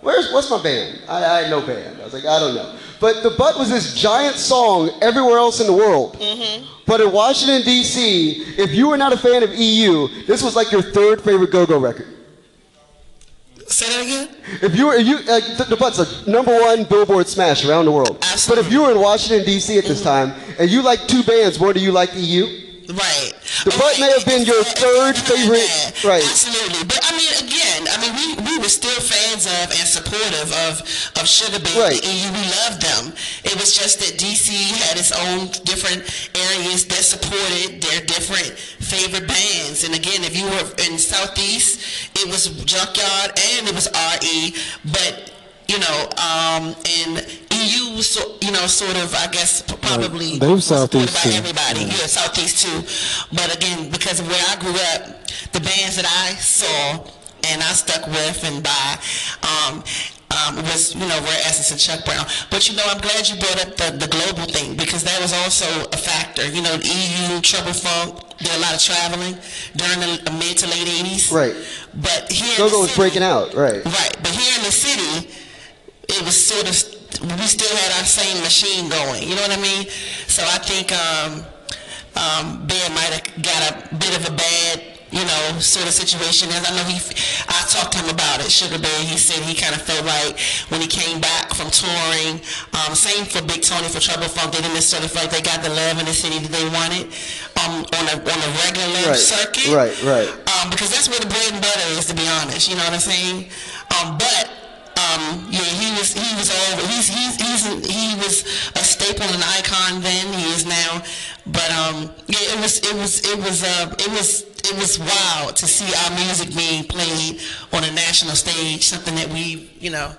where's what's my band? I, I had no band. I was like, I don't know. But the butt was this giant song everywhere else in the world. Mm-hmm. But in Washington D.C., if you were not a fan of EU, this was like your third favorite go-go record. Say that again If you were, if you, uh, the, the Butt's a number one Billboard smash around the world. But if you were in Washington D.C. at this time and you like two bands more than you like EU, right the Butt may have been your third favorite. Right. Absolutely, but I mean, again, I mean, we, we were still fans of and supportive of of Sugar Bear Right. and EU. We loved them. It was just that DC had its own different areas that supported their different favorite bands. And again, if you were in Southeast, it was Junkyard and it was RE, but. You know, um, and Was, so, you know, sort of, I guess, probably They Southeast by too. everybody. Yeah, Southeast too. But again, because of where I grew up, the bands that I saw and I stuck with and by um, um, was, you know, Rare Essence and Chuck Brown. But you know, I'm glad you brought up the, the global thing because that was also a factor. You know, EU, Trouble Funk, did a lot of traveling during the mid to late 80s. Right. But here Go-Go was breaking out, right. Right, but here in the city, it was sort of we still had our same machine going. You know what I mean? So I think um, um, Ben might have got a bit of a bad, you know, sort of situation. As I know he, I talked to him about it. Sugar Bear, he said he kind of felt like when he came back from touring. Um, same for Big Tony for Trouble Funk. They didn't necessarily feel like they got the love in the city that they wanted um, on a on a regular Right. circuit Right, right. um, because that's where the bread and butter is, to be honest. You know what I'm saying? Um, but um, yeah, he was he was over. He's he's he's he was a staple and icon then. He is now. But um, yeah, it was it was it was uh, it was it was wild to see our music being played on a national stage. Something that we you know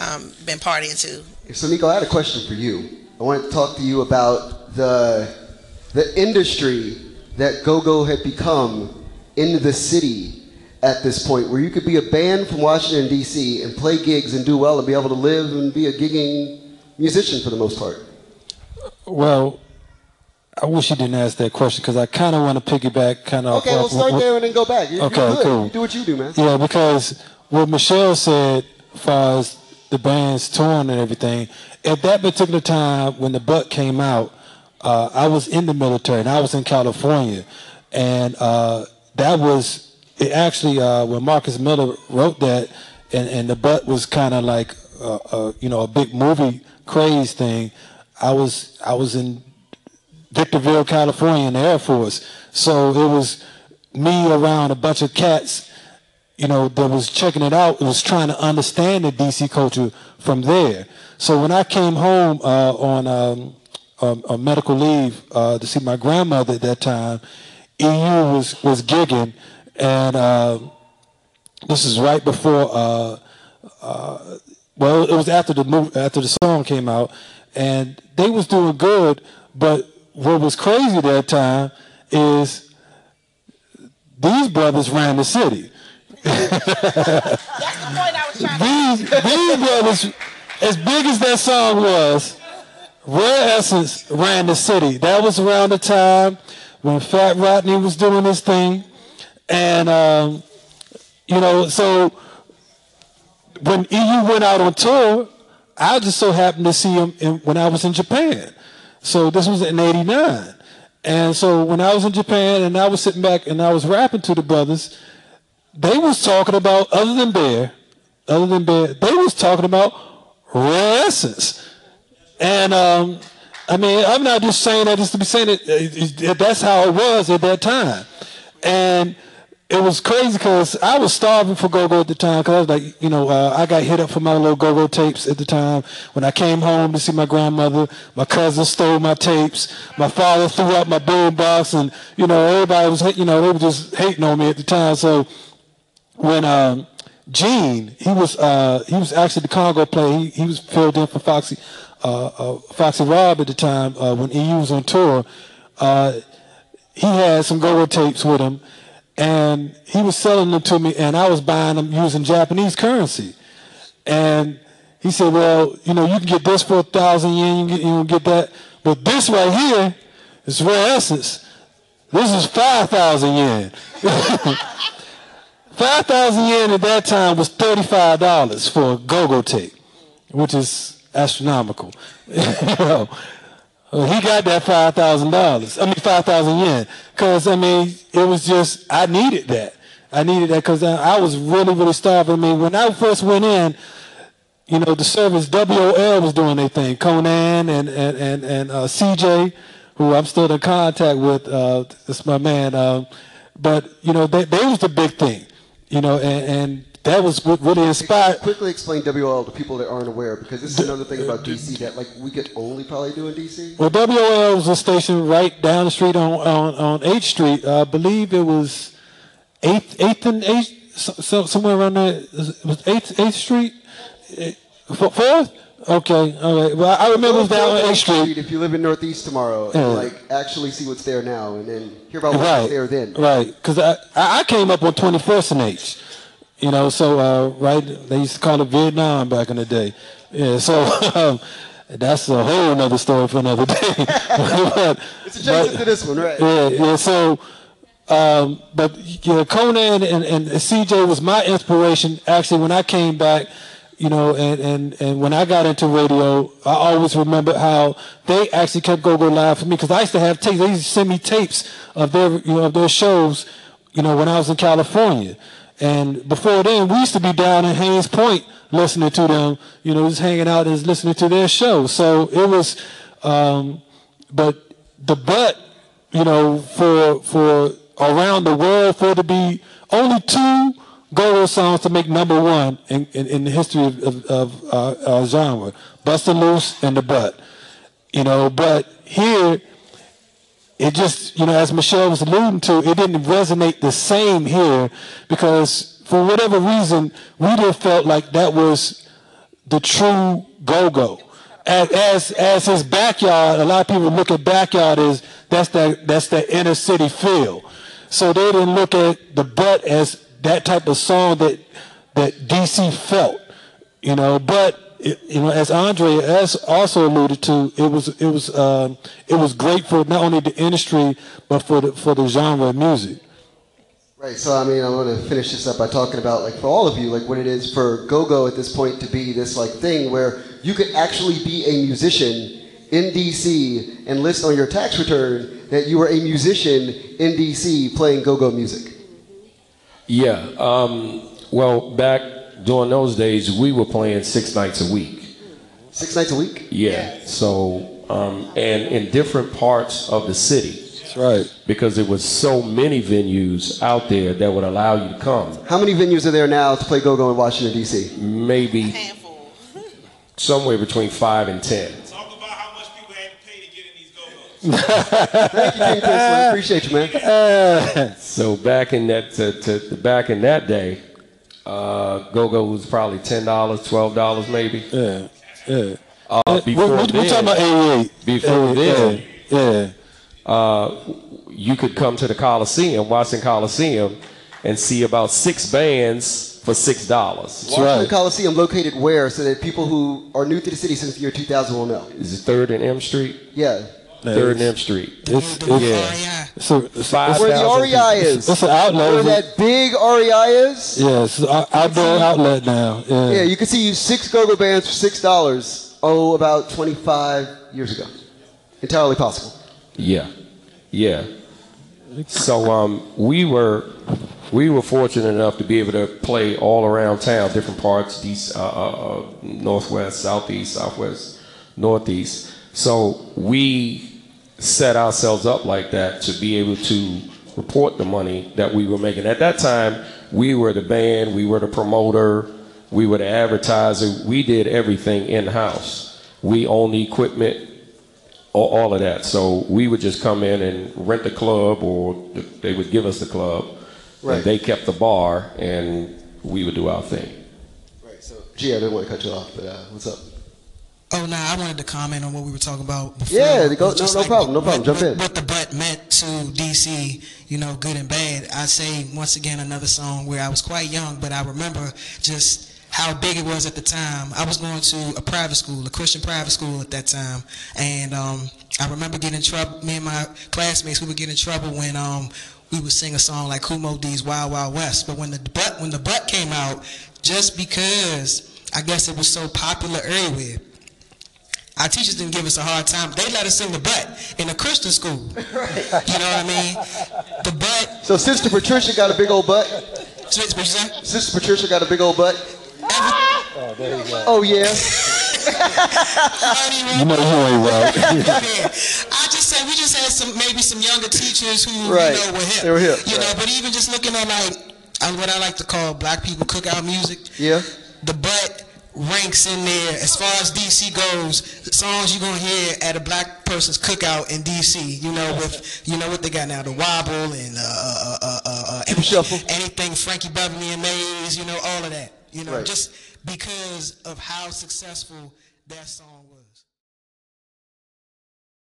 um, been partying to. So, Nico, I had a question for you. I wanted to talk to you about the the industry that go-go had become in the city at this point, where you could be a band from Washington D.C. and play gigs and do well and be able to live and be a gigging musician for the most part. Well, I wish you didn't ask that question because I kind of want to piggyback kind of. Okay, we'll start there and then go back. You're, Okay, you're cool. You do what you do, man. Yeah, because what Michelle said, as far as the band's touring and everything. At that particular time, when the butt came out, uh, I was in the military and I was in California, and uh, that was it actually uh, when Marcus Miller wrote that, and, and the butt was kind of like you know a big movie craze thing. I was I was in Victorville, California, in the Air Force, so it was me around a bunch of cats you know, that was checking it out, was trying to understand the DC culture from there. So when I came home uh, on um, um, a medical leave uh, to see my grandmother at that time, EU was was gigging, and uh, this is right before. Uh, uh, well, it was after the move, after the song came out, and they was doing good. But what was crazy that time is these brothers ran the city. these, these brothers, as big as that song was, Rare Essence ran the city. That was around the time when Fat Rodney was doing his thing. And, um, you know, so when EU went out on tour, I just so happened to see him in, when I was in Japan. So this was in 89. And so when I was in Japan and I was sitting back and I was rapping to the brothers, they was talking about other than bear, other than bear, they was talking about rare essence. And um, I mean, I'm not just saying that just to be saying it. That's how it was at that time. And it was crazy because I was starving for go-go at the time because I was like, you know, uh, I got hit up for my little go-go tapes at the time. When I came home to see my grandmother, my cousin stole my tapes. My father threw out my boom box, and you know, everybody was, you know, they were just hating on me at the time. So when um, Gene, he was uh, he was actually the conga player. He, he was filled in for Foxy uh, uh, Foxy Rob at the time uh, when he was on tour. Uh, he had some go-go tapes with him, and he was selling them to me, and I was buying them using Japanese currency. And he said, "Well, you know, you can get this for a thousand yen. You can get, that, but this right here is rare essence. This is five thousand yen." [laughs] 5,000 yen at that time was $35 for a go-go tape, which is astronomical. [laughs] you know, well, he got that $5,000. I mean, 5,000 yen. Because, I mean, it was just, I needed that. I needed that because I, I was really, really starving. I mean, when I first went in, you know, the service WOL was doing their thing. Conan and, and, and, and uh, CJ, who I'm still in contact with, uh, that's my man. Um, but, you know, they, they was the big thing you know, and, and that was what really inspired. Quickly explain WOL to people that aren't aware, because this is another thing about DC that like we could only probably do in DC. Well, WOL was a station right down the street on on, on 8th Street. I believe it was 8th, 8th and 8th, so, somewhere around there. It was 8th, 8th Street? Eh, 4th? Okay, all right. Well, I remember it was down on 8th Street. If you live in Northeast tomorrow, Yeah. and like actually see what's there now, and then hear about what right, there then. Right, because I, I I came up on 21st and H, you know, so uh, right, they used to call it Vietnam back in the day. Yeah, so [laughs] um, that's a whole another story for another day. [laughs] but, It's adjacent to this one, right? Yeah, yeah. So, um, but yeah, Conan and, and CJ was my inspiration. Actually, when I came back, you know, and, and, and when I got into radio, I always remember how they actually kept Go Go Live for me because I used to have tapes. They used to send me tapes of their you know of their shows, you know, when I was in California. And before then, we used to be down in Hains Point listening to them, you know, just hanging out and listening to their show. So it was, um, but the but, you know, for for around the world for to be only two go-go songs to make number one in, in, in the history of, of, of uh, our genre, "Bustin' Loose" and "The Butt." You know, but here it just, you know, as Michelle was alluding to, it didn't resonate the same here because for whatever reason, we just felt like that was the true go-go. As, as as his backyard, a lot of people look at backyard as that's that that's that inner city feel. So they didn't look at the butt as that type of song that that DC felt, you know. But it, you know, as Andre as also alluded to, it was it was um, it was great for not only the industry but for the for the genre of music. Right. So I mean, I want to finish this up by talking about like for all of you, like what it is for go-go at this point to be this like thing where you could actually be a musician in DC and list on your tax return that you were a musician in DC playing go-go music. Yeah. Um, well, back during those days, we were playing six nights a week. Six nights a week. Yeah. So, um, and in different parts of the city. That's right. Because there was so many venues out there that would allow you to come. How many venues are there now to play go-go in Washington D.C.? Maybe somewhere between five and ten. Thank you, King Prince. Appreciate you, man. So back in that to, to, back in that day, uh, go-go was probably ten dollars, twelve dollars, maybe. Yeah, yeah. Uh, before we're, we're then, talking about 88. Before Yeah, then, yeah. uh, you could come to the Coliseum, Washington Coliseum, and see about six bands for six dollars. Washington Coliseum located where so that people who are new to the city since the year 2000 will know? Is it Third and M Street? Yeah. Third and M Street. It's, it's, yeah. So, it's, Five Where the REI people. is. It's an outlet. Where that big REI is. Yeah, out- outdoor outlet now. Yeah. Yeah, you can see six go-go bands for six dollars. Oh, about 25 years ago. Entirely possible. Yeah, yeah. So um, we were we were fortunate enough to be able to play all around town, different parts, east, uh, uh, uh, northwest, southeast, southwest, northeast. So we set ourselves up like that to be able to report the money that we were making. At that time, we were the band, we were the promoter, we were the advertiser. We did everything in house. We owned the equipment, all, all of that. So we would just come in and rent the club, or they would give us the club, Right. and they kept the bar, and we would do our thing. Right. So, gee, I didn't want to cut you off, but uh, what's up? Oh, nah, I wanted to comment on what we were talking about before. Yeah, go- no- Just no problem, no problem, what- jump what- in. What the butt meant to DC, you know, good and bad. I say once again another song where I was quite young, but I remember just how big it was at the time. I was going to a private school, a Christian private school at that time, and um, I remember getting in trouble. Me and my classmates, we would get in trouble when um, we would sing a song like Kool Moe Dee's Wild Wild West. But when the butt when the butt came out, just because I guess it was so popular everywhere. Our teachers didn't give us a hard time. They let us sing the butt in a Christian school. [laughs] You know what I mean? The butt. So, Sister Patricia got a big old butt. So, what? Sister Patricia got a big old butt. Oh, there you go. Oh yeah. [laughs] You know who ain't right. I just say we just had some maybe some younger teachers who Right. you know were hip. They were hip, You know, but even just looking at like uh, what I like to call black people cookout music. Yeah. The butt ranks in there as far as DC goes. Songs you're gonna hear at a black person's cookout in DC. You know, with you know what they got now, the wobble and uh, uh, uh, uh, uh, shuffle. anything Frankie Beverly and Maze. You know, all of that. You know, Right. just because of how successful that song was.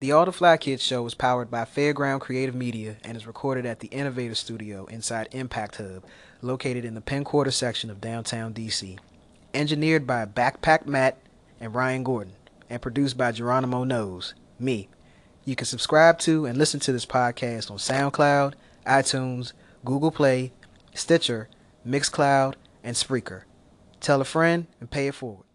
The All the Fly Kids show is powered by Fairground Creative Media and is recorded at the Innovator Studio inside Impact Hub, located in the Penn Quarter section of downtown DC. Engineered by Backpack Matt and Ryan Gordon, and produced by Geronimo Knows, me. You can subscribe to and listen to this podcast on SoundCloud, iTunes, Google Play, Stitcher, Mixcloud, and Spreaker. Tell a friend and pay it forward.